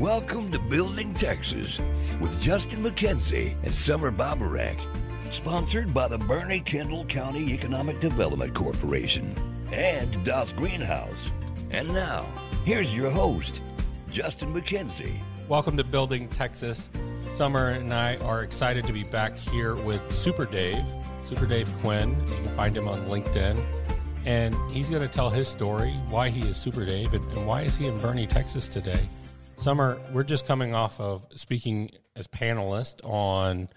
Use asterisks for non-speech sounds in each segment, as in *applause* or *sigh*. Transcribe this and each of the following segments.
Welcome to Building Texas with Justin McKenzie and Somer Baburek. Sponsored by the Boerne Kendall County Economic Development Corporation and Das Greenhaus. And now, here's your host, Justin McKenzie. Welcome to Building Texas. Somer and I are excited to be back here with Super Dave, Super Dave Quinn. You can find him on LinkedIn. And he's going to tell his story, why he is Super Dave, and why is he in Boerne, Texas today. Somer, we're just coming off of speaking as panelist on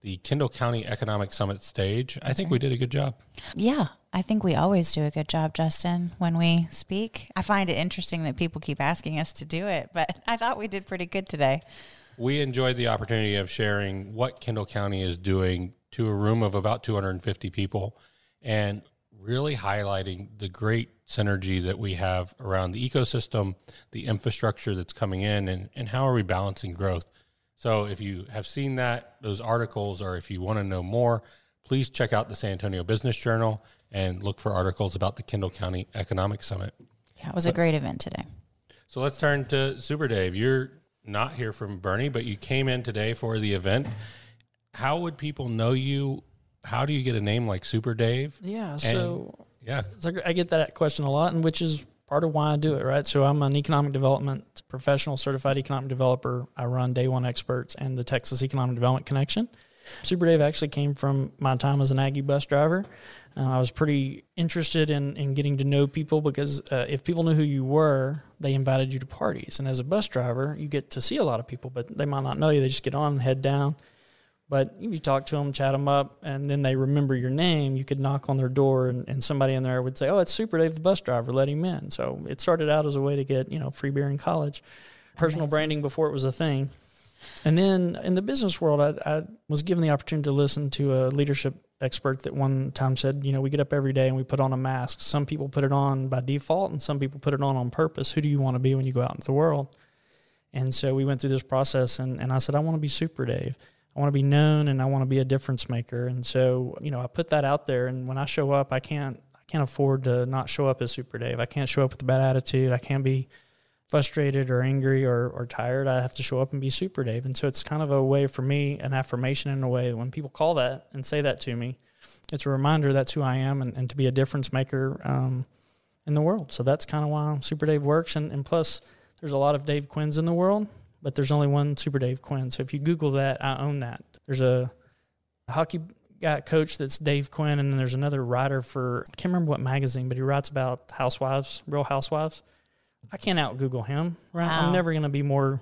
the Kendall County Economic Summit stage. I think we did a good job. Yeah, I think we always do a good job, Justin, when we speak. I find it interesting that people keep asking us to do it, but *laughs* I thought we did pretty good today. We enjoyed the opportunity of sharing what Kendall County is doing to a room of about 250 people and really highlighting the great synergy that we have around the ecosystem, the infrastructure that's coming in, and, and how are we balancing growth. So, if you have seen that, those articles, or if you want to know more, please check out the San Antonio Business Journal and look for articles about the Kendall County Economic Summit. Yeah, it was a great event today. So, let's turn to Super Dave. You're not here from Boerne, but you came in today for the event. How would people know you? How do you get a name like Super Dave? Yeah, And- so yeah, I get that question a lot, and which is part of why I do it, right? So I'm an economic development professional, certified economic developer. I run Day One Experts and the Texas Economic Development Connection. Super Dave actually came from my time as an Aggie bus driver. Uh, I was pretty interested in, in getting to know people because uh, if people knew who you were, they invited you to parties. And as a bus driver, you get to see a lot of people, but they might not know you. They just get on head down. But if you talk to them, chat them up, and then they remember your name, you could knock on their door, and, and somebody in there would say, "Oh, it's Super Dave, the bus driver. Let him in." So it started out as a way to get you know free beer in college, personal branding before it was a thing. And then in the business world, I, I was given the opportunity to listen to a leadership expert that one time said, you know, we get up every day and we put on a mask. Some people put it on by default, and some people put it on on purpose. Who do you want to be when you go out into the world? And so we went through this process, and, and I said, I want to be Super Dave. I want to be known, and I want to be a difference maker. And so, you know, I put that out there. And when I show up, I can't, I can't afford to not show up as Super Dave. I can't show up with a bad attitude. I can't be frustrated or angry or, or tired. I have to show up and be Super Dave. And so it's kind of a way for me, an affirmation in a way. When people call that and say that to me, it's a reminder that's who I am, and, and to be a difference maker um, in the world. So that's kind of why Super Dave works. And, and plus, there's a lot of Dave Quinns in the world, but there's only one Super Dave Quinn. So if you Google that, I own that. There's a hockey guy coach that's Dave Quinn, and then there's another writer for I can't remember what magazine, but he writes about housewives, real housewives. I can't out Google him, right? Wow. I'm never going to be more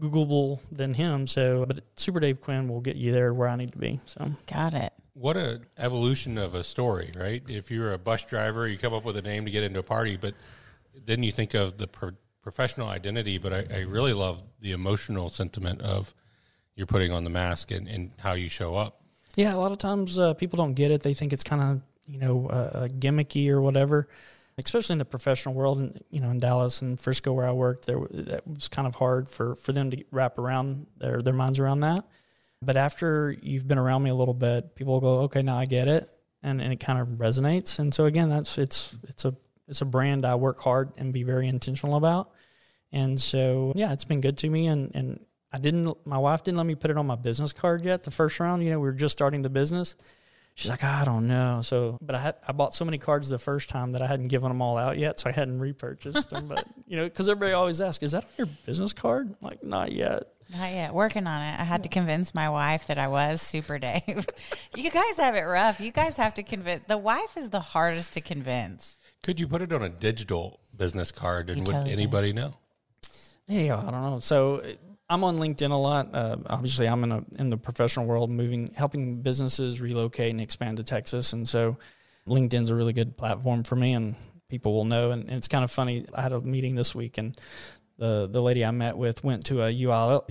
Googleable than him. So, but Super Dave Quinn will get you there where I need to be. So, Got it. what a evolution of a story, right? If you're a bus driver, you come up with a name to get into a party, but then you think of the pro- professional identity. But I, I really love the emotional sentiment of you're putting on the mask and, and how you show up. Yeah, a lot of times uh, people don't get it. They think it's kind of you know uh, gimmicky or whatever. Especially in the professional world, and you know, in Dallas and Frisco where I worked, there that was kind of hard for for them to wrap around their their minds around that. But after you've been around me a little bit, people go, okay, now I get it, and, and it kind of resonates. And so again, that's it's it's a it's a brand I work hard and be very intentional about. And so yeah, it's been good to me. And and I didn't my wife didn't let me put it on my business card yet. The first round, you know, we were just starting the business. She's like, I don't know. So, but I had I bought so many cards the first time that I hadn't given them all out yet, so I hadn't repurchased them. But *laughs* you know, because everybody always asks, "Is that on your business card?" I'm like, not yet. Not yet. Working on it. I had to convince my wife that I was Super Dave. *laughs* you guys have it rough. You guys have to convince. The wife is the hardest to convince. Could you put it on a digital business card and You would totally anybody know? Yeah, I don't know. So uh, I'm on LinkedIn a lot. Uh, obviously, I'm in a, in the professional world, moving, helping businesses relocate and expand to Texas, and so LinkedIn's a really good platform for me, and people will know. And, and it's kind of funny. I had a meeting this week, and the the lady I met with went to a ULL,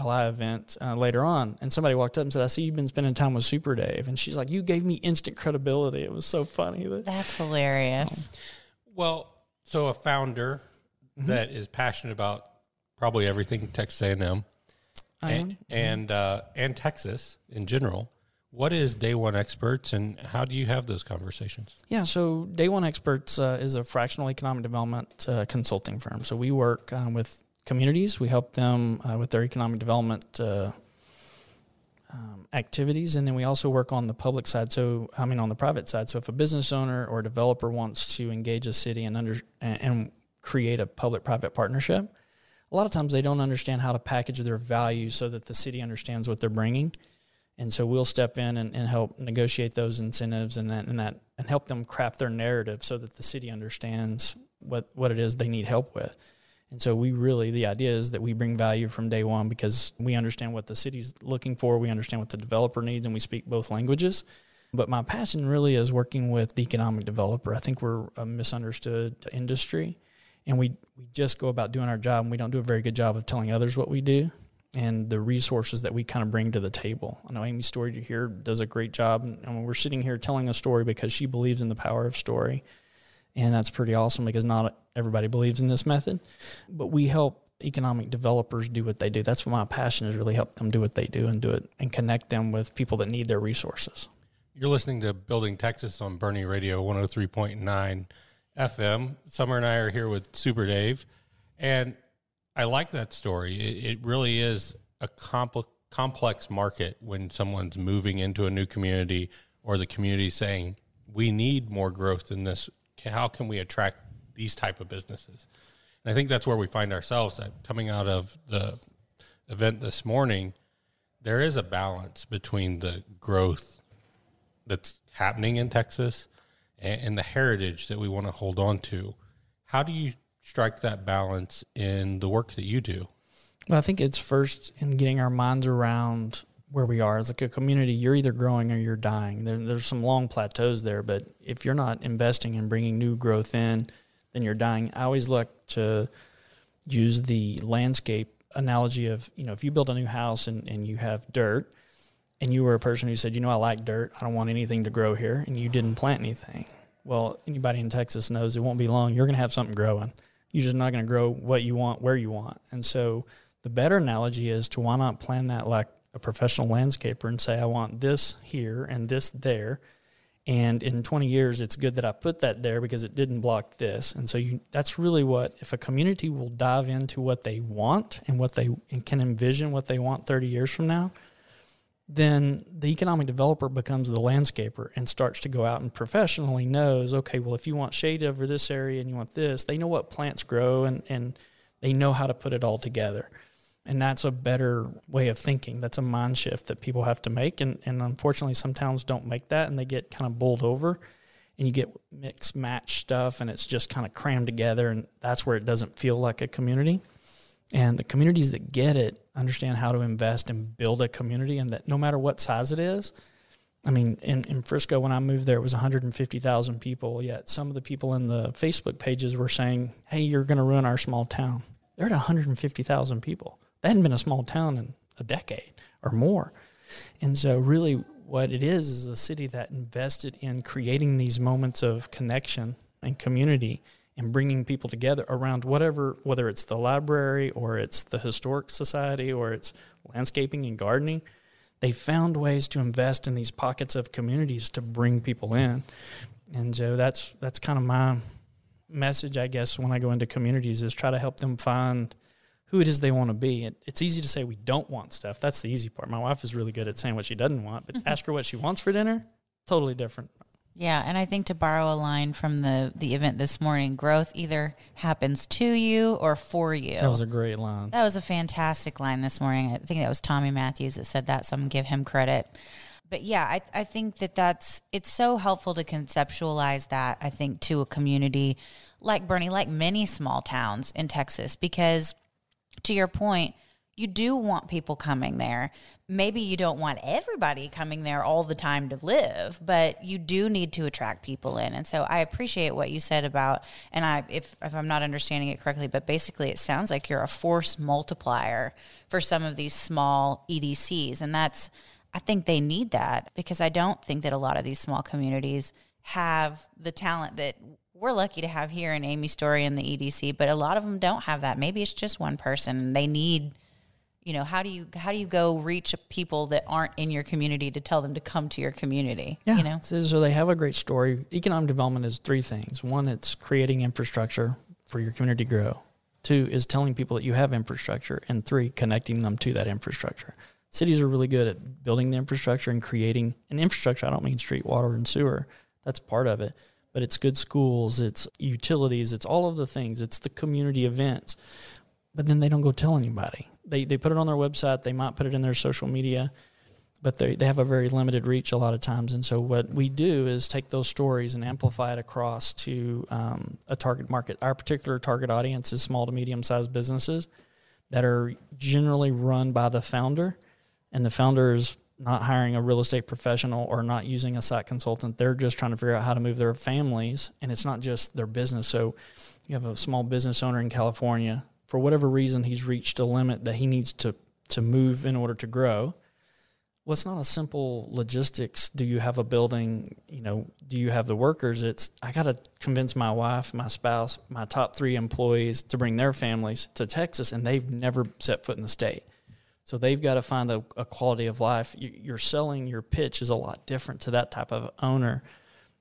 ULI event uh, later on, and somebody walked up and said, "I see you've been spending time with Super Dave," and she's like, "You gave me instant credibility." It was so funny. That, That's hilarious. Well, so a founder that is passionate about probably everything Texas A&M I am. and and, uh, and Texas in general. What is Day One Experts, and how do you have those conversations? Yeah, so Day One Experts uh, is a fractional economic development uh, consulting firm. So we work um, with communities. We help them uh, with their economic development uh, um, activities, and then we also work on the public side. So, I mean, on the private side. So, if a business owner or developer wants to engage a city and under and, create a public-private partnership, a lot of times they don't understand how to package their value so that the city understands what they're bringing. And so we'll step in and, and help negotiate those incentives and that and that and help them craft their narrative so that the city understands what what it is they need help with. And so we really the idea is that we bring value from day one because we understand what the city's looking for, we understand what the developer needs, and we speak both languages. But my passion really is working with the economic developer. I think we're a misunderstood industry, and we we just go about doing our job, and we don't do a very good job of telling others what we do and the resources that we kind of bring to the table. I know Amy Story here does a great job, and we're sitting here telling a story because she believes in the power of story and that's pretty awesome because not everybody believes in this method. But we help economic developers do what they do. That's what my passion is really help them do what they do and do it and connect them with people that need their resources. You're listening to Building Texas on Boerne Radio 103.9 FM. Somer and I are here with Super Dave, and I like that story. It, it really is a compl- complex market when someone's moving into a new community or the community saying, we need more growth in this how can we attract these type of businesses? And I think that's where we find ourselves that coming out of the event this morning, there is a balance between the growth that's happening in Texas and, and the heritage that we want to hold on to. How do you strike that balance in the work that you do? Well, I think it's first in getting our minds around where we are as like a community, you're either growing or you're dying. There, there's some long plateaus there, but if you're not investing and bringing new growth in, then you're dying. I always look to use the landscape analogy of, you know, if you build a new house and, and you have dirt and you were a person who said, you know, I like dirt, I don't want anything to grow here, and you didn't plant anything. Well, anybody in Texas knows it won't be long. You're going to have something growing. You're just not going to grow what you want where you want. And so the better analogy is to why not plan that like a professional landscaper and say, I want this here and this there. And in 20 years, it's good that I put that there because it didn't block this. And so you, that's really what, if a community will dive into what they want and what they and can envision what they want 30 years from now, then the economic developer becomes the landscaper and starts to go out and professionally knows, okay, well, if you want shade over this area and you want this, they know what plants grow and, and they know how to put it all together. And that's a better way of thinking. That's a mind shift that people have to make. And, and unfortunately, some towns don't make that and they get kind of bowled over and you get mix match stuff and it's just kind of crammed together. And that's where it doesn't feel like a community. And the communities that get it understand how to invest and build a community and that no matter what size it is, I mean, in, in Frisco, when I moved there, it was 150,000 people. Yet some of the people in the Facebook pages were saying, hey, you're going to ruin our small town. They're at 150,000 people. That hadn't been a small town in a decade or more. And so, really, what it is is a city that invested in creating these moments of connection and community and bringing people together around whatever, whether it's the library or it's the historic society or it's landscaping and gardening. They found ways to invest in these pockets of communities to bring people in. And so that's that's kind of my message, I guess, when I go into communities is try to help them find who it is they want to be. It, it's easy to say we don't want stuff. That's the easy part. My wife is really good at saying what she doesn't want, but mm-hmm. ask her what she wants for dinner, totally different. Yeah, and I think to borrow a line from the the event this morning, growth either happens to you or for you. That was a great line. That was a fantastic line this morning. I think that was Tommy Matthews that said that, so I'm gonna give him credit. But yeah, I I think that that's it's so helpful to conceptualize that. I think to a community like Boerne, like many small towns in Texas, because to your point, you do want people coming there. Maybe you don't want everybody coming there all the time to live, but you do need to attract people in. And so I appreciate what you said about and I if if I'm not understanding it correctly, but basically it sounds like you're a force multiplier for some of these small EDCs and that's I think they need that because I don't think that a lot of these small communities have the talent that we're lucky to have here in Amy Story in the EDC, but a lot of them don't have that. Maybe it's just one person. They need, you know, how do you how do you go reach people that aren't in your community to tell them to come to your community? Yeah, you know, so, so they have a great story. Economic development is three things. One, it's creating infrastructure for your community to grow. Two is telling people that you have infrastructure, and three, connecting them to that infrastructure. Cities are really good at building the infrastructure and creating an infrastructure. I don't mean street, water, and sewer. That's part of it. But it's good schools, it's utilities, it's all of the things, it's the community events. But then they don't go tell anybody. They, they put it on their website, they might put it in their social media, but they, they have a very limited reach a lot of times. And so what we do is take those stories and amplify it across to um, a target market. Our particular target audience is small to medium sized businesses that are generally run by the founder, and the founder is not hiring a real estate professional or not using a site consultant. They're just trying to figure out how to move their families, and it's not just their business. So you have a small business owner in California. For whatever reason, he's reached a limit that he needs to to move in order to grow well, it's not a simple logistics. Do you have a building? You know, do you have the workers? It's I got to convince my wife, my spouse, my top three employees to bring their families to Texas, and they've never set foot in the state. So they've got to find a, a quality of life. You, you're selling your pitch is a lot different to that type of owner,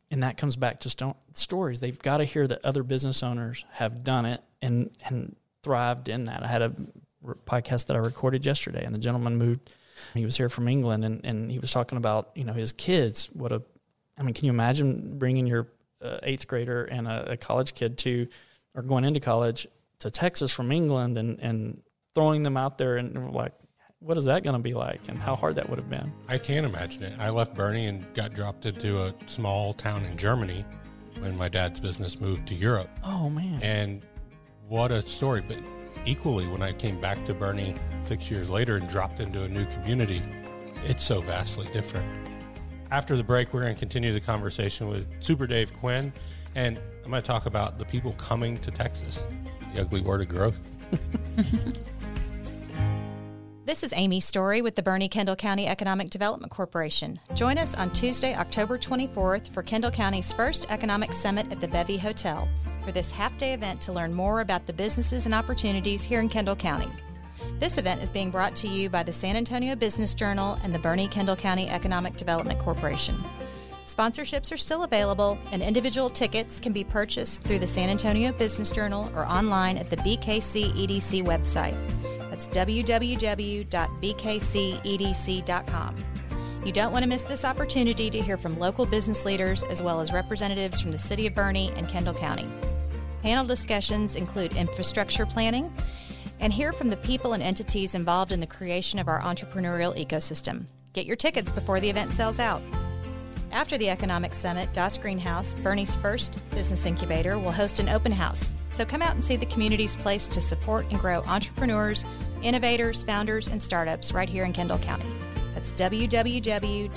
and that comes back to st- stories. They've got to hear that other business owners have done it and and thrived in that. I had a podcast that I recorded yesterday, and the gentleman moved he was here from England, and, and he was talking about you know his kids. What a, I mean, can you imagine bringing your uh, eighth grader and a, a, college kid to, or going into college to Texas from England, and and throwing them out there, and like, what is that going to be like, and how hard that would have been? I can't imagine it. I left Boerne and got dropped into a small town in Germany when my dad's business moved to Europe. Oh man! And what a story! But equally when I came back to Boerne six years later and dropped into a new community. It's so vastly different. After the break, we're going to continue the conversation with Super Dave Quinn, and I'm going to talk about the people coming to Texas, the ugly word of growth. *laughs* This is Amy Story with the Boerne Kendall County Economic Development Corporation. Join us on Tuesday, October 24th for Kendall County's first Economic Summit at the Bevy Hotel for this half day event to learn more about the businesses and opportunities here in Kendall County. This event is being brought to you by the San Antonio Business Journal and the Boerne Kendall County Economic Development Corporation. Sponsorships are still available, and individual tickets can be purchased through the San Antonio Business Journal or online at the BKC EDC website. That's www.bkcedc.com. You don't want to miss this opportunity to hear from local business leaders as well as representatives from the City of Boerne and Kendall County. Panel discussions include infrastructure planning and hear from the people and entities involved in the creation of our entrepreneurial ecosystem. Get your tickets before the event sells out. After the Economic Summit, Das Greenhaus, Boerne's first business incubator, will host an open house. So come out and see the community's place to support and grow entrepreneurs, innovators, founders, and startups right here in Kendall County. That's www.bkcedc.com.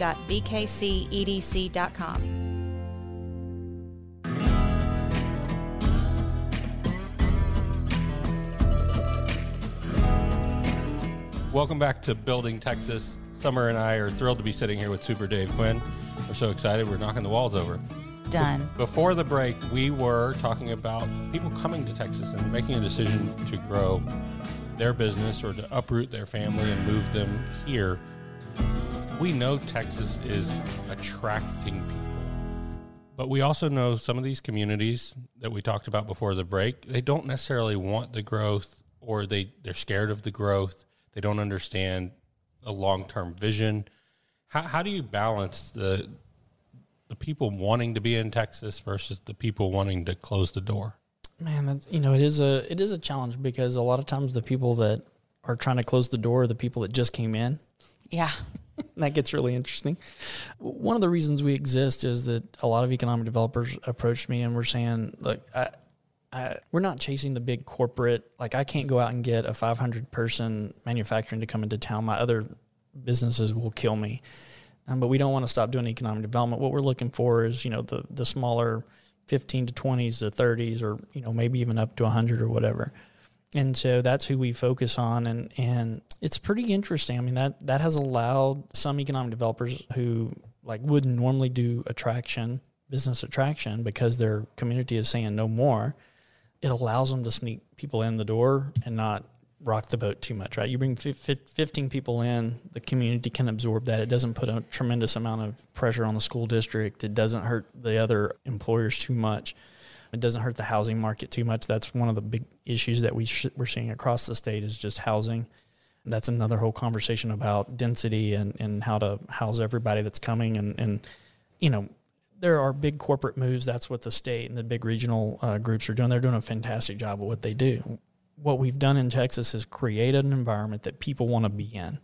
Welcome back to Building Texas. Somer and I are thrilled to be sitting here with Super Dave Quinn. We're so excited, we're knocking the walls over. Done. Before the break, we were talking about people coming to Texas and making a decision to grow their business or to uproot their family and move them here. We know Texas is attracting people, but we also know some of these communities that we talked about before the break, they don't necessarily want the growth or they, they're scared of the growth they don't understand a long term vision. How, how do you balance the the people wanting to be in Texas versus the people wanting to close the door? Man, that's, you know, it is a it is a challenge because a lot of times the people that are trying to close the door are the people that just came in. Yeah. *laughs* that gets really interesting. One of the reasons we exist is that a lot of economic developers approached me and were saying, "Look, I, I, we're not chasing the big corporate. Like I can't go out and get a 500 person manufacturing to come into town. My other businesses will kill me. Um, but we don't want to stop doing economic development. What we're looking for is, you know, the the smaller 15 to 20s to 30s, or you know, maybe even up to 100 or whatever. And so that's who we focus on, and and it's pretty interesting. I mean that that has allowed some economic developers who like wouldn't normally do attraction business attraction because their community is saying no more it allows them to sneak people in the door and not rock the boat too much, right? You bring 15 people in, the community can absorb that. It doesn't put a tremendous amount of pressure on the school district. It doesn't hurt the other employers too much. It doesn't hurt the housing market too much. That's one of the big issues that we sh- we're seeing across the state is just housing. That's another whole conversation about density and, and how to house everybody that's coming. And, and, you know, there are big corporate moves. That's what the state and the big regional uh, groups are doing. They're doing a fantastic job of what they do. What we've done in Texas is create an environment that people want to be in.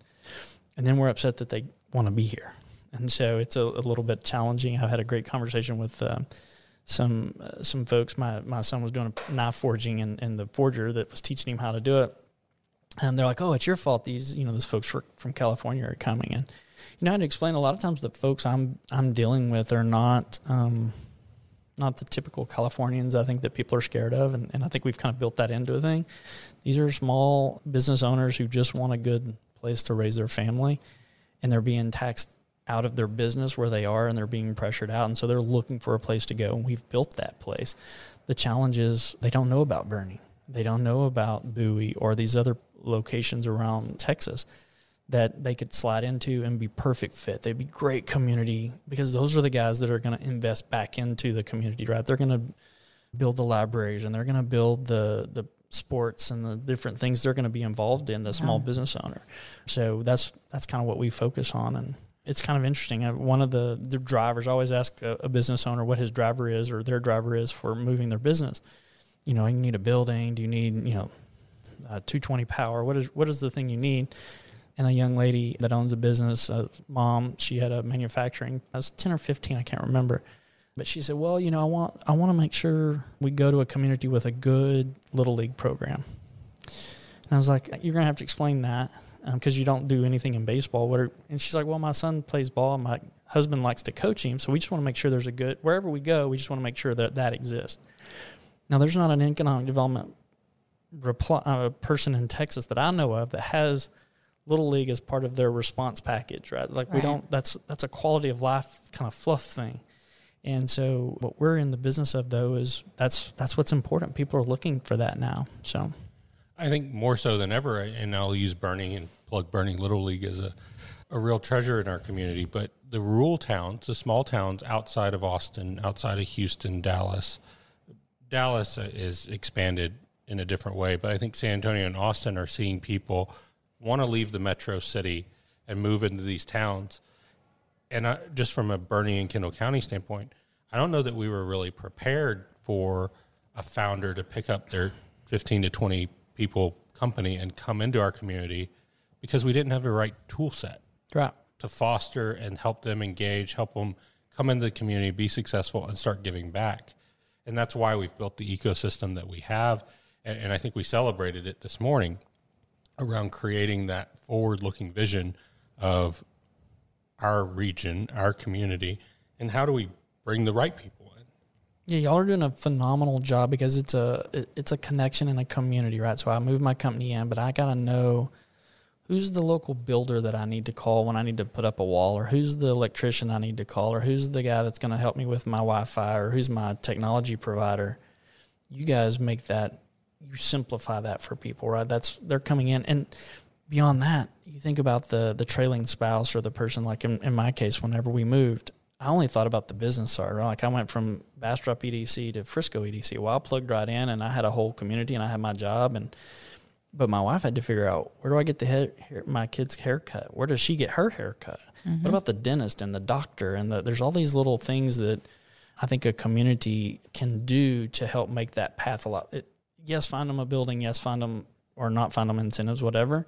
And then we're upset that they want to be here. And so it's a, a little bit challenging. I've had a great conversation with uh, some uh, some folks. My my son was doing a knife forging, and, and the forger that was teaching him how to do it, and they're like, "Oh, it's your fault. These you know those folks from California are coming." And you know, I had to explain a lot of times the folks I'm I'm dealing with are not. Um, not the typical Californians I think that people are scared of. And, and I think we've kind of built that into a thing. These are small business owners who just want a good place to raise their family and they're being taxed out of their business where they are and they're being pressured out. And so they're looking for a place to go. And we've built that place. The challenge is they don't know about Boerne. They don't know about Bowie or these other locations around Texas that they could slide into and be perfect fit. They'd be great community because those are the guys that are going to invest back into the community, right? They're going to build the libraries and they're going to build the the sports and the different things they're going to be involved in the small yeah. business owner. So that's that's kind of what we focus on and it's kind of interesting. Uh, one of the, the drivers always ask a, a, business owner what his driver is or their driver is for moving their business. You know, you need a building. Do you need you know, 220 power? What is what is the thing you need? And a young lady that owns a business, a mom, she had a manufacturing. I was 10 or 15, I can't remember. But she said, "Well, you know, I want I want to make sure we go to a community with a good little league program." And I was like, "You're going to have to explain that." because um, you don't do anything in baseball. What are, and she's like, well, my son plays ball. My husband likes to coach him, so we just want to make sure there's a good wherever we go. We just want to make sure that that exists. Now, there's not an economic development reply, uh, person in Texas that I know of that has little league as part of their response package, right? Like right. we don't. That's that's a quality of life kind of fluff thing. And so, what we're in the business of, though, is that's that's what's important. People are looking for that now. So. I think more so than ever, and I'll use Boerne and plug Boerne Little League as a, a real treasure in our community. But the rural towns, the small towns outside of Austin, outside of Houston, Dallas, Dallas is expanded in a different way. But I think San Antonio and Austin are seeing people want to leave the metro city and move into these towns. And I, just from a Boerne and Kendall County standpoint, I don't know that we were really prepared for a founder to pick up their 15 to 20 people company and come into our community because we didn't have the right tool set right. to foster and help them engage, help them come into the community, be successful, and start giving back. And that's why we've built the ecosystem that we have. And, and I think we celebrated it this morning around creating that forward looking vision of our region, our community, and how do we bring the right people in? yeah, y'all are doing a phenomenal job because it's a it's a connection in a community, right? So I moved my company in, but I gotta know who's the local builder that I need to call when I need to put up a wall, or who's the electrician I need to call, or who's the guy that's to help me with my Wi-Fi, or who's my technology provider. You guys make that you simplify that for people, right? That's they're coming in, and beyond that, you think about the the trailing spouse or the person. Like in, in my case, whenever we moved, I only thought about the business side. Right? Like I went from Bastrop EDC to Frisco EDC. Well, I plugged right in, and I had a whole community, and I had my job, and but my wife had to figure out where do I get the hair, hair my kid's haircut? Where does she get her haircut? Mm-hmm. What about the dentist and the doctor? And the, there's all these little things that I think a community can do to help make that path a lot. It, yes, find them a building. Yes, find them or not find them incentives, whatever.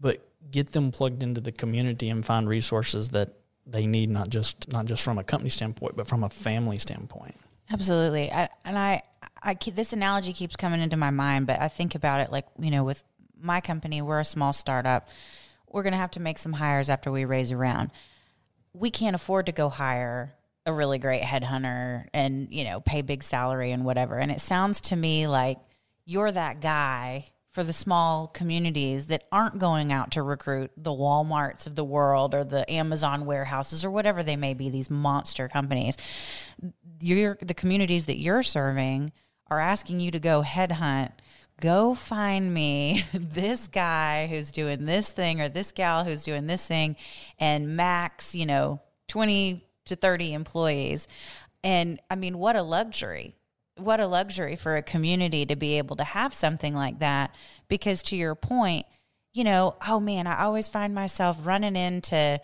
But get them plugged into the community and find resources that they need not just not just from a company standpoint, but from a family standpoint. Absolutely, I, and I, I keep, this analogy keeps coming into my mind, but I think about it like you know, with my company, we're a small startup. We're going to have to make some hires after we raise around. We can't afford to go hire a really great headhunter and you know pay big salary and whatever. And it sounds to me like you're that guy for the small communities that aren't going out to recruit the Walmarts of the world or the Amazon warehouses or whatever they may be, these monster companies. You're, the communities that you're serving are asking you to go headhunt go find me *laughs* this guy who's doing this thing or this gal who's doing this thing and max, you know, 20 to 30 employees. And I mean, what a luxury what a luxury for a community to be able to have something like that. Because to your point, you know, oh man, I always find myself running into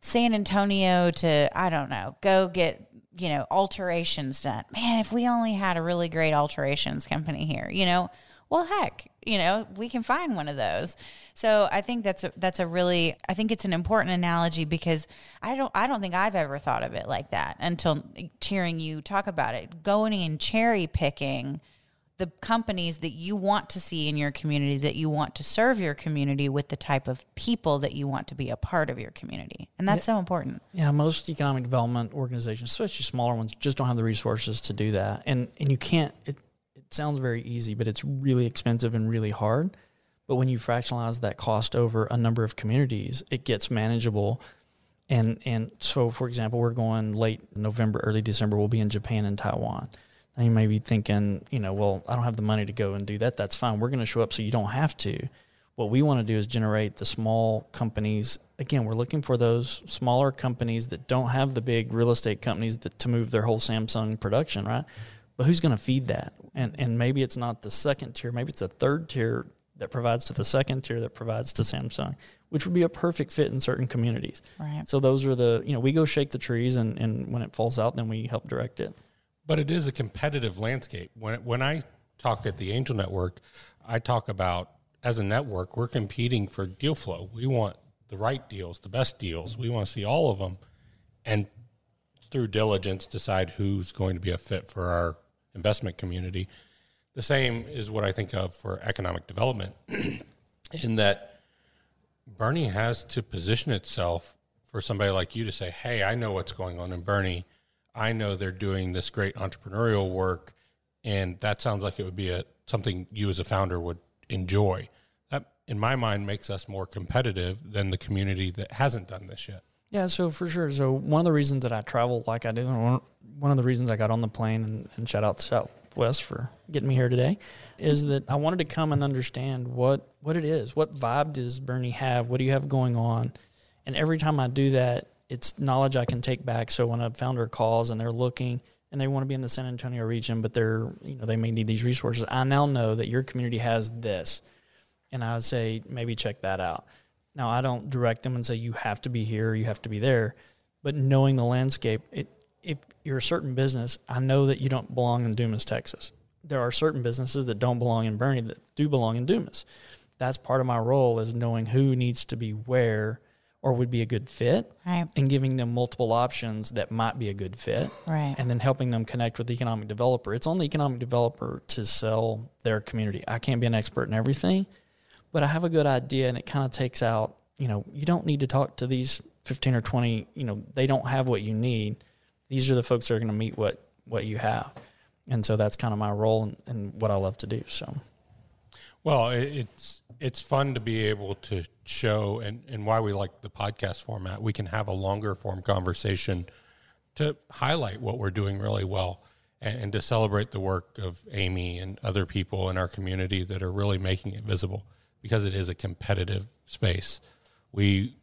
San Antonio to, I don't know, go get, you know, alterations done. Man, if we only had a really great alterations company here, you know, well, heck, you know, we can find one of those. So I think that's a, that's a really I think it's an important analogy because I don't I don't think I've ever thought of it like that until hearing you talk about it. Going and cherry picking the companies that you want to see in your community that you want to serve your community with the type of people that you want to be a part of your community. And that's yeah. so important. Yeah, most economic development organizations, especially smaller ones, just don't have the resources to do that. And and you can't it, sounds very easy, but it's really expensive and really hard. But when you fractionalize that cost over a number of communities, it gets manageable. And and so, for example, we're going late November, early December. We'll be in Japan and Taiwan. Now you may be thinking, you know, well, I don't have the money to go and do that. That's fine. We're going to show up so you don't have to. What we want to do is generate the small companies. Again, we're looking for those smaller companies that don't have the big real estate companies that to move their whole Samsung production, right? But who's going to feed that? And and maybe it's not the second tier, maybe it's a third tier that provides to the second tier that provides to Samsung, which would be a perfect fit in certain communities. Right. So those are the you know we go shake the trees and and when it falls out, then we help direct it. But it is a competitive landscape. When when I talk at the Angel Network, I talk about as a network, we're competing for deal flow. We want the right deals, the best deals. We want to see all of them, and through diligence decide who's going to be a fit for our investment community. The same is what I think of for economic development, *clears throat* in that Boerne has to position itself for somebody like you to say, "Hey, I know what's going on in Boerne. I know they're doing this great entrepreneurial work, and that sounds like it would be a something you as a founder would enjoy." That, in my mind, makes us more competitive than the community that hasn't done this yet. Yeah, so for sure. So one of the reasons that I travel like I do, one of the reasons I got on the plane, and, and shout out to Southwest for getting me here today, is mm-hmm. that I wanted to come and understand what what it is. What vibe does Boerne have? What do you have going on? And every time I do that, it's knowledge I can take back. So when a founder calls and they're looking and they want to be in the San Antonio region, but they're you know they may need these resources, I now know that your community has this, and I would say maybe check that out. Now, I don't direct them and say you have to be here, you have to be there, but knowing the landscape, it, if you're a certain business, I know that you don't belong in Dumas, Texas. There are certain businesses that don't belong in Boerne that do belong in Dumas. That's part of my role is knowing who needs to be where or would be a good fit right. and giving them multiple options that might be a good fit right. and then helping them connect with the economic developer it's on the economic developer to sell their community i can't be an expert in everything but I have a good idea and it kind of takes out, you know, you don't need to talk to these 15 or 20, you know, they don't have what you need. These are the folks that are going to meet what, what you have. And so that's kind of my role and, and what I love to do. So, well, it's, it's fun to be able to show and, and why we like the podcast format. We can have a longer form conversation to highlight what we're doing really well and, and to celebrate the work of Amy and other people in our community that are really making it visible because it is a competitive space. We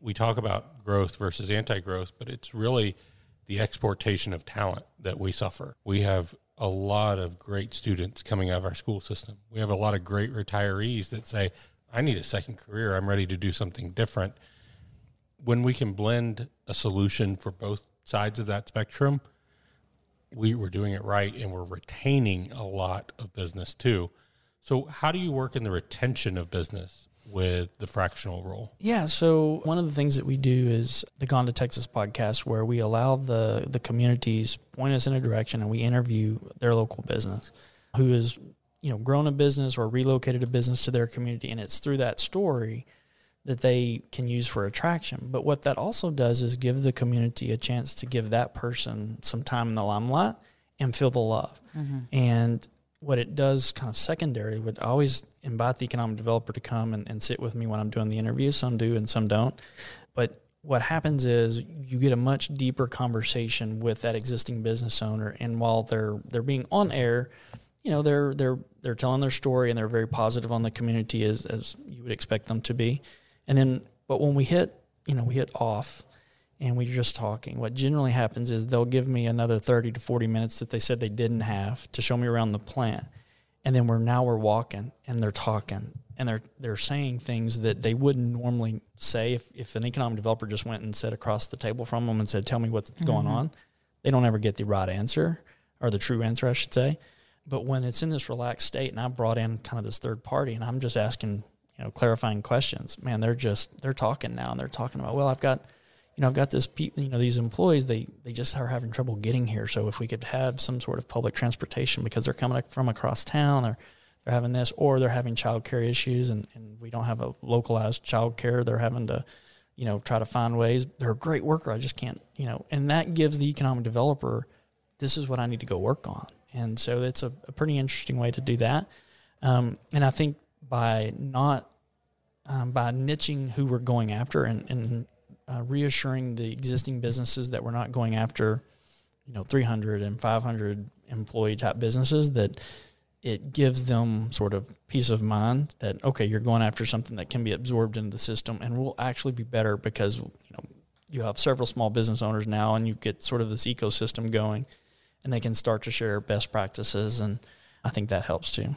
we talk about growth versus anti-growth, but it's really the exportation of talent that we suffer. We have a lot of great students coming out of our school system. We have a lot of great retirees that say, I need a second career. I'm ready to do something different. When we can blend a solution for both sides of that spectrum, we were doing it right and we're retaining a lot of business too. So, how do you work in the retention of business with the fractional role? Yeah, so one of the things that we do is the Gone to Texas podcast, where we allow the the communities point us in a direction, and we interview their local business who has you know grown a business or relocated a business to their community, and it's through that story that they can use for attraction. But what that also does is give the community a chance to give that person some time in the limelight and feel the love. Mm-hmm. And what it does kind of secondary would always invite the economic developer to come and, and sit with me when I'm doing the interview. Some do and some don't. But what happens is you get a much deeper conversation with that existing business owner. And while they're they're being on air, you know, they're they're they're telling their story and they're very positive on the community as as you would expect them to be. And then but when we hit, you know, we hit off and we're just talking. What generally happens is they'll give me another 30 to 40 minutes that they said they didn't have to show me around the plant. And then we're now we're walking and they're talking and they're they're saying things that they wouldn't normally say if, if an economic developer just went and sat across the table from them and said, Tell me what's mm-hmm. going on. They don't ever get the right answer or the true answer, I should say. But when it's in this relaxed state and I brought in kind of this third party and I'm just asking, you know, clarifying questions, man, they're just they're talking now and they're talking about, well, I've got you know, I've got this, pe- you know, these employees, they, they just are having trouble getting here. So if we could have some sort of public transportation because they're coming from across town or they're having this, or they're having childcare issues and, and we don't have a localized childcare. They're having to, you know, try to find ways. They're a great worker. I just can't, you know, and that gives the economic developer, this is what I need to go work on. And so it's a, a pretty interesting way to do that. Um, and I think by not, um, by niching who we're going after and, and uh, reassuring the existing businesses that we're not going after, you know, 300 and 500 employee type businesses that it gives them sort of peace of mind that okay, you're going after something that can be absorbed into the system and will actually be better because you know you have several small business owners now and you get sort of this ecosystem going and they can start to share best practices and I think that helps too.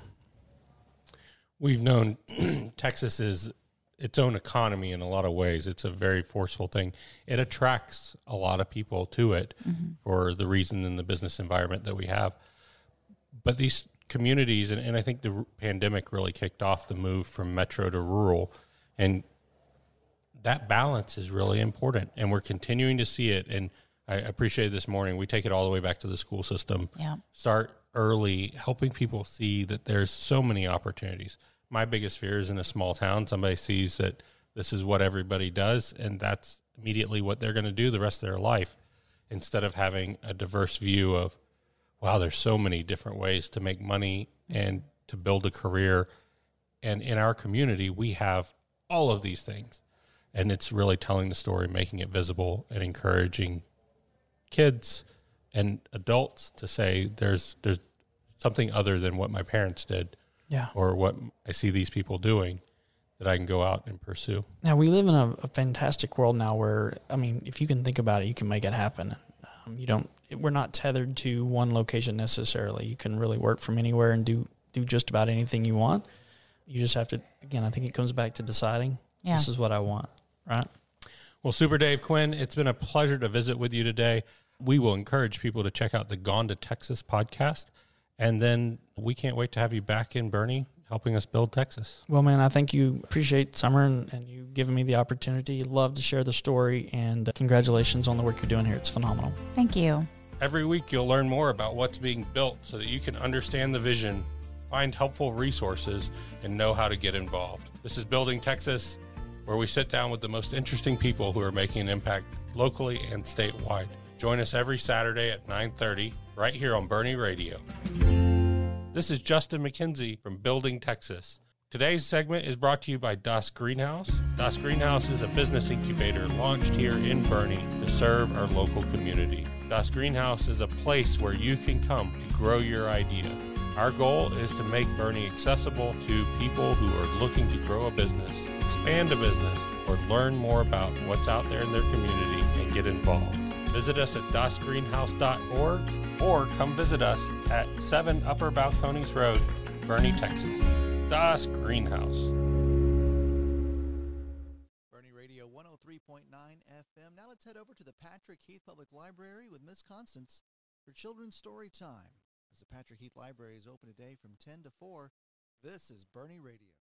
We've known *clears throat* Texas is its own economy in a lot of ways. It's a very forceful thing. It attracts a lot of people to it mm-hmm. for the reason in the business environment that we have. But these communities, and, and I think the pandemic really kicked off the move from metro to rural, and that balance is really important. And we're continuing to see it. And I appreciate this morning. We take it all the way back to the school system. Yeah. Start early, helping people see that there's so many opportunities my biggest fear is in a small town, somebody sees that this is what everybody does, and that's immediately what they're going to do the rest of their life, instead of having a diverse view of, wow, there's so many different ways to make money and to build a career. And in our community, we have all of these things. And it's really telling the story, making it visible, and encouraging kids and adults to say there's there's something other than what my parents did yeah. or what I see these people doing that I can go out and pursue. Now we live in a, a fantastic world now where I mean, if you can think about it, you can make it happen. Um, you don't. We're not tethered to one location necessarily. You can really work from anywhere and do do just about anything you want. You just have to. Again, I think it comes back to deciding. Yeah. This is what I want. Right. Well, Super Dave Quinn, it's been a pleasure to visit with you today. We will encourage people to check out the Gone to Texas podcast. And then we can't wait to have you back in Boerne helping us build Texas. Well, man, I thank you. Appreciate Somer and, and you giving me the opportunity. Love to share the story and uh, congratulations on the work you're doing here. It's phenomenal. Thank you. Every week, you'll learn more about what's being built so that you can understand the vision, find helpful resources, and know how to get involved. This is Building Texas, where we sit down with the most interesting people who are making an impact locally and statewide. Join us every Saturday at 9:30 right here on Boerne Radio. This is Justin McKenzie from Building Texas. Today's segment is brought to you by Das Greenhaus. Das Greenhaus is a business incubator launched here in Boerne to serve our local community. Das Greenhaus is a place where you can come to grow your idea. Our goal is to make Boerne accessible to people who are looking to grow a business, expand a business, or learn more about what's out there in their community and get involved. Visit us at dasgreenhaus.org or come visit us at 7 Upper Balcones Road, Boerne, Texas. Das Greenhaus. Boerne Radio 103.9 FM. Now let's head over to the Patrick Heath Public Library with Miss Constance for Children's Story Time. As the Patrick Heath Library is open today from 10 to 4, this is Boerne Radio.